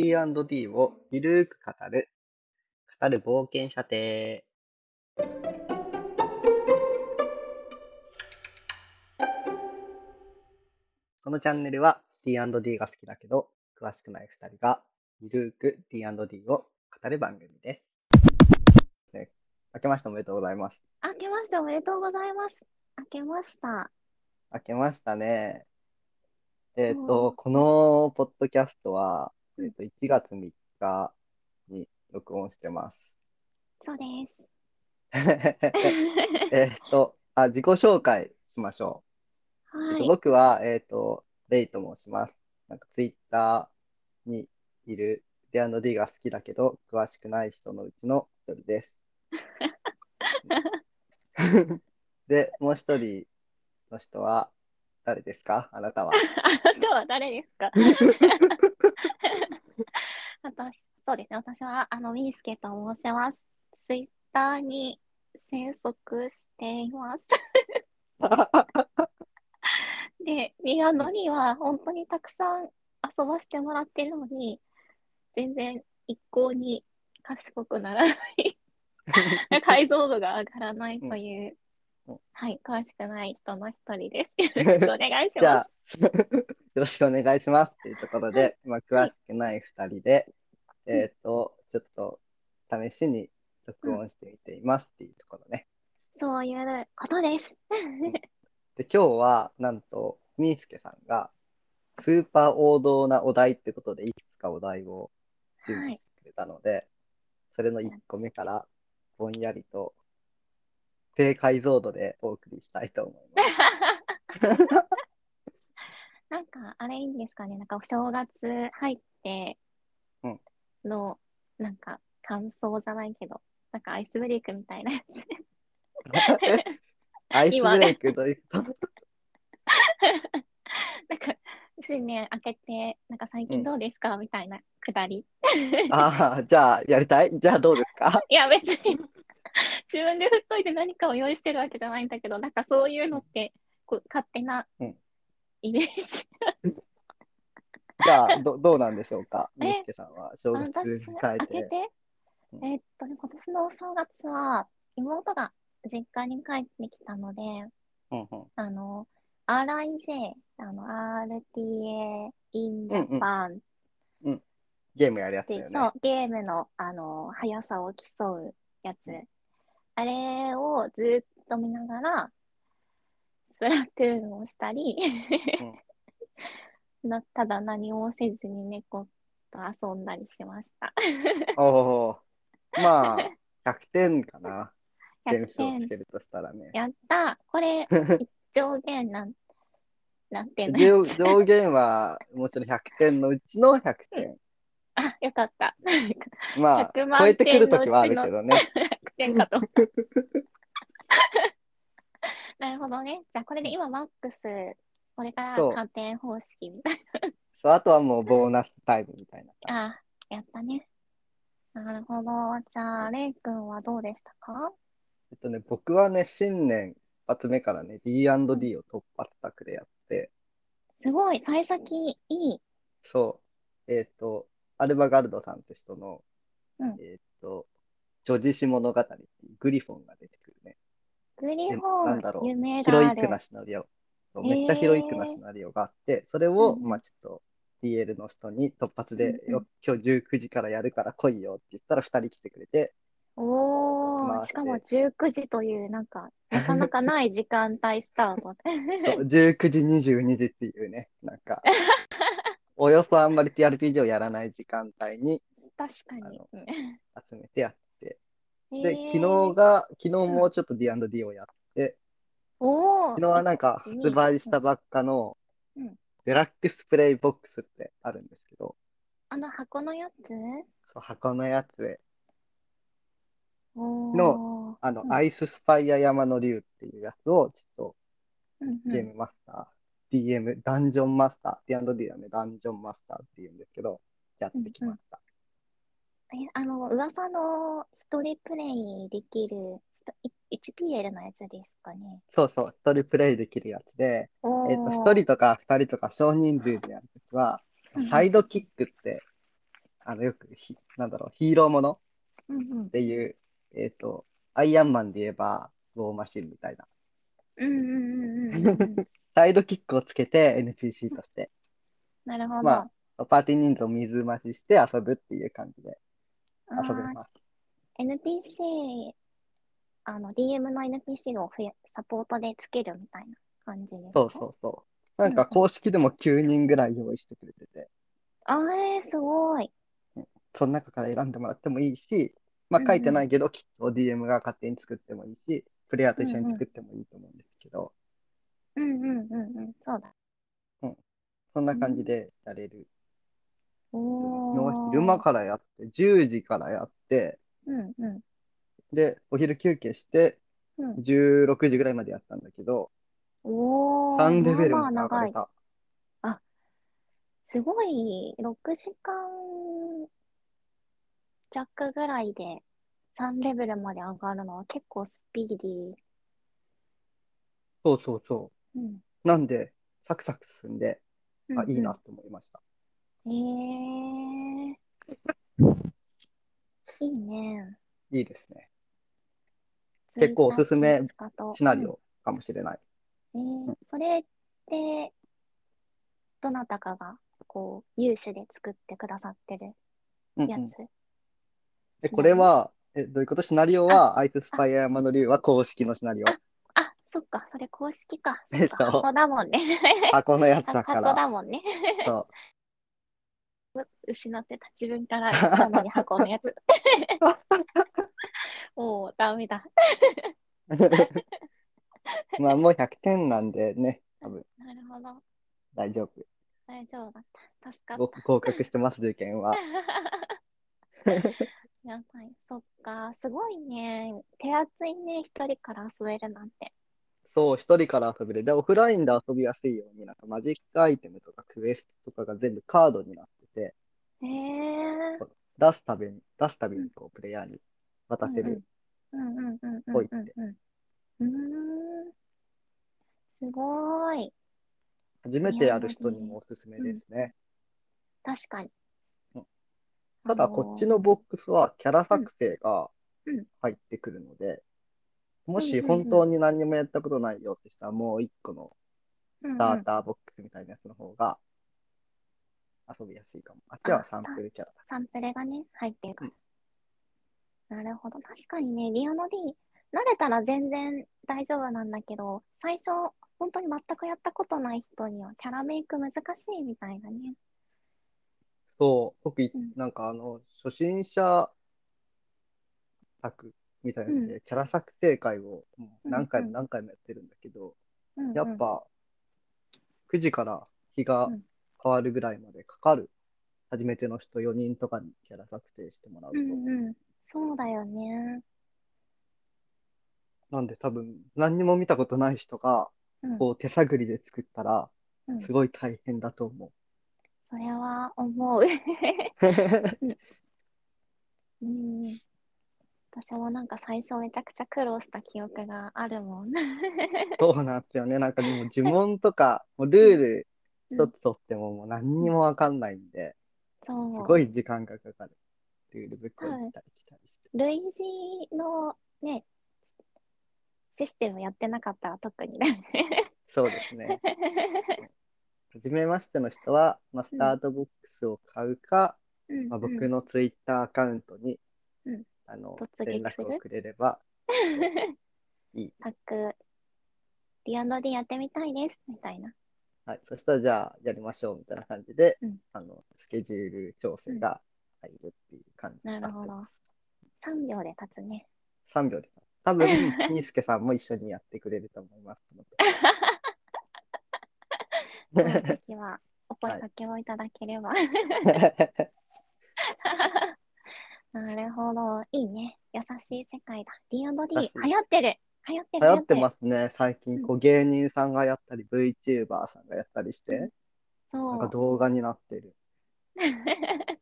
D&D をゆるーく語る、語る冒険者亭。このチャンネルは D&D が好きだけど、詳しくない2人がゆるーく D&D を語る番組です。ね、明けましておめでとうございます。明けましておめでとうございます。明けました。明けましたね。えっ、そうと、このポッドキャストは、うんえっと、1月3日に録音してます。そうです。えっと、あ、自己紹介しましょう。えっとはい。僕は、えっと、レイと申します。なんかツイッターにいる D&D が好きだけど、詳しくない人のうちの一人です。で、もう一人の人は誰ですか？あなたは。あなたは誰ですか？私、そうですね。私は、あの、ミースケと申します。ツイッターに生息しています。で、リアノには本当にたくさん遊ばしてもらってるのに、全然一向に賢くならない。解像度が上がらないという、うんはい、詳しくない人の一人です。よろしくお願いしじゃあます。よろしくお願いしますっていうところで、まあ、詳しくない2人で、えっと、ちょっと試しに録音してみていますっていうところね。そういうことです。で、今日は、なんと、みーすけさんが、スーパー王道なお題ってことで、いくつかお題を準備してくれたので、それの1個目から、ぼんやりと、低解像度でお送りしたいと思います。なんか、あれいいんですかね。なんか、お正月入ってうんの、なんか、感想じゃないけど、なんかアイスブレイクみたいなやつ。え？アイスブレイクどういうこと？なんか、新年明けて、なんか最近どうですか、みたいなくだり。ああ、じゃあ、やりたい？じゃあどうですか？いや、別に自分で振っといて何かを用意してるわけじゃないんだけど、なんかそういうのって、こう勝手なうんイメージ。じゃあ、ど どうなんでしょうか？えみーすけさんは、正月えて。けて、うん。えーっとね、今年のお正月は、妹が実家に帰ってきたので、うんうん。あの、RIJ、あの、RTA in うん。うん。Japan ゲームやるやつで、だよね。そう、ゲームの、あの、速さを競うやつ。あれをずっと見ながら、スプラトゥーンをしたり、なただ何もせずに猫と遊んだりしました。おお、まあ、100点かな。100点数を点つけるとしたらね。やったこれ、上限なん、なんていうの？上上限はもちろん100点のうちの100点。あ、よかった。まあ、100万超えてくるときはあるけどね。100点かと。なるほどね。じゃあ、これで今マックス、これからそう加点方式みたいそうあとはもうボーナスタイムみたいな。な。あ、やったね。なるほど。じゃあ、レイ君はどうでしたか？えっとね、僕はね、新年一発目からね、D&D を突破したくでやって、すごい、幸先いい。そう、えっと、アルバガルドさんって人の、うんえっと、女子誌物語っていうグリフォンが出てくるね。グリフでォンなんだろ、う夢ヒロイック。なシナリオ。めっちゃヒロイックなシナリオがあって、それを、うん。まあちょっと DL の人に突発で、今日19時からやるから来いよって言ったら2人来てくれて、おー、回しかも19時という、なんか、なかなかない時間帯スタート。そう19時、22時っていうね、なんか、およそあんまり TRPG をやらない時間帯に確かに。集めてやって、へで、ー。昨日が、昨日もうちょっと D&D をやって、おー、昨日はなんか発売したばっかのうん。デラックスプレイボックスってあるんですけど、あの箱のやつ？そう箱のやつで、のあの、うん。アイススパイア山の竜っていうやつを、ちょっとゲームマスター、DM、ダンジョンマスター、D&D はね、ダンジョンマスターっていうんですけど、やってきました。え、あの、噂の一人プレイできる、1PL のやつですかね。そうそう、一人プレイできるやつで、えっと、一人とか二人とか少人数でやるときはサイドキックってあの、よくひ、なんだろう、ヒーローものうんうんっ。ていう、えっと、アイアンマンで言えば、ウォーマシンみたいな。サイドキックをつけて NPC として、なるほど。まパーティー人数を水増しして遊ぶっていう感じで遊べます。NPC、あの、DM の NPC を増やサポートでつけるみたいな感じですか？そうそうそう。なんか公式でも9人ぐらい用意してくれてて、あー、えー、すごい。その中から選んでもらってもいいし、まあ書いてないけど、きっと DM が勝手に作ってもいいし、プレイヤーと一緒に作ってもいいと思うんですけど、うんうんうんうん。そうだ。そんな感じでやれる。おー。の昼間からやって、10時からやって、うんうんで、お昼休憩して、うん。16時ぐらいまでやったんだけど、おー。3レベルまあまあ長い。まで上がれた。すごい、6時間弱ぐらいで3レベルまで上がるのは結構スピーディー。そうそうそうん。う。なんで、サクサク進んで、あ、うんいいなと思いました。うん。えー。いいね。いいですね。結構おすすめシナリオかもしれない。うんえー、それって、どなたかが、こう、有志で作ってくださってるうんうんやつ？で、これは、え、どういうこと？シナリオは、アイススパイア山の竜は公式のシナリオ。あ、そっか、それ公式か。えそっかそう箱だもんね。箱のやつだ箱から。だもんね。そう。失ってた自分からなのに箱のやつ。もうダメだ。まあ、もう100点なんでね、多分なるほど。大丈夫。大丈夫だった。助かっごた。合格してます、受験は。やばい。そっか。すごいね。手厚いね。一人から遊べるなんて。そう、一人から遊べる。で、オフラインで遊びやすいように、なんかマジックアイテムとかクエストとかが全部カードになってて、へえ。出すたびに、出すたびにこう、プレイヤーに渡せる。うんうんうんうんぽいって。すごい。初めてやる人にもおすすめですね。確かにうん。ただ、あのーこっちのボックスはキャラ作成がうんうん入ってくるので、もしうんうんうん本当に何にもやったことないよってしたら、もう一個のうんうんスターターボックスみたいなやつの方が遊びやすいかも。あっちはサンプルキャラだ。サンプルがね、入ってるから。なるほど。確かにね、リオの D、慣れたら全然大丈夫なんだけど、最初、本当に全くやったことない人にはキャラメイク難しいみたいだね。そう、僕いうん、なんかあの、初心者作みたいなので、キャラ作成会を何回もうんうん何回もやってるんだけど、うんうんやっぱ9時から日がうん変わるぐらいまでかかる。初めての人4人とかにキャラ作成してもらうと。うんうん。そうだよね。なんで多分何にも見たことない人がうん。こう手探りで作ったらうんすごい大変だと思それは思う。う。うん。私もなんか最初めちゃくちゃ苦労した記憶があるもん。そうなんですよね。なんかでも呪文とか、もうルール一つとってももう何にもわかんないんで、そう。すごい時間がかかる。ルールブックを見たり来たり。類似のね、システムやってなかったら特にね。そうですね。初めましての人は、まあ、スタートボックスを買うか、うんまあ、うん僕のツイッターアカウントに、うんあの連絡をくれれば いい。タック、D&D やってみたいです、みたいな。はい。そしたら、じゃあ、やりましょうみたいな感じで、うんあの、スケジュール調整が入るっていう感じになるほどってます。3秒で経つね。3秒で。多分、みーすけさんも一緒にやってくれると思います。その時はお声かけをいただければ。なるほど。いいね。優しい世界だ。D&D 優流行ってる。流行ってる。流行ってるますね。最近、こう、芸人さんがやったり、VTuber さんがやったりして、なんかそう。動画になってる。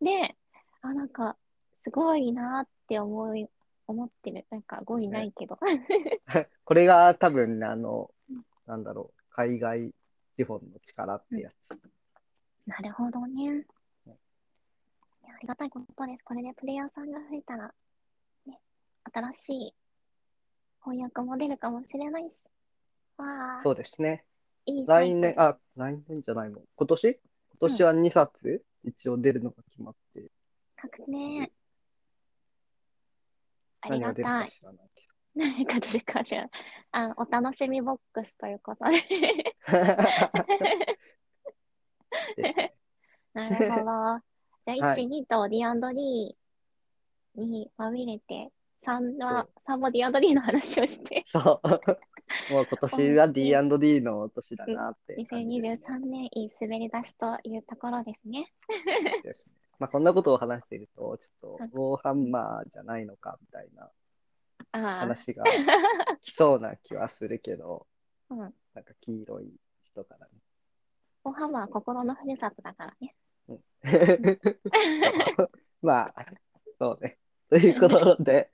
で、あ、なんか、すごいなって思い、思ってる。なんか語彙ないけど。これが多分ね、あの、なんだろう、海外資本の力ってやつ。なるほどね。いやありがたいことです。これでプレイヤーさんが増えたら、ね、新しい翻訳も出るかもしれないし。わあ、そうですね。いい来年、あ、来年じゃないもん。今年？今年は2冊、一応出るのが決まってる。確定。あり何がたい。何が出るかしら。あお楽しみボックスということで。なるほど。じゃあ、は1、2と D&D にまみれて、3は、3も D&D の話をして、そう。もう今年は D&D の年だなってね2023年いい滑り出しというところですね。ですねまあ、こんなことを話していると、ちょうんっと、ウォーハンマーじゃないのかみたいなああ、話が 来そうな気はするけど、うん。なんか黄色い人からね。おはは心のふるさとだからね。まあ、そうね。ということで、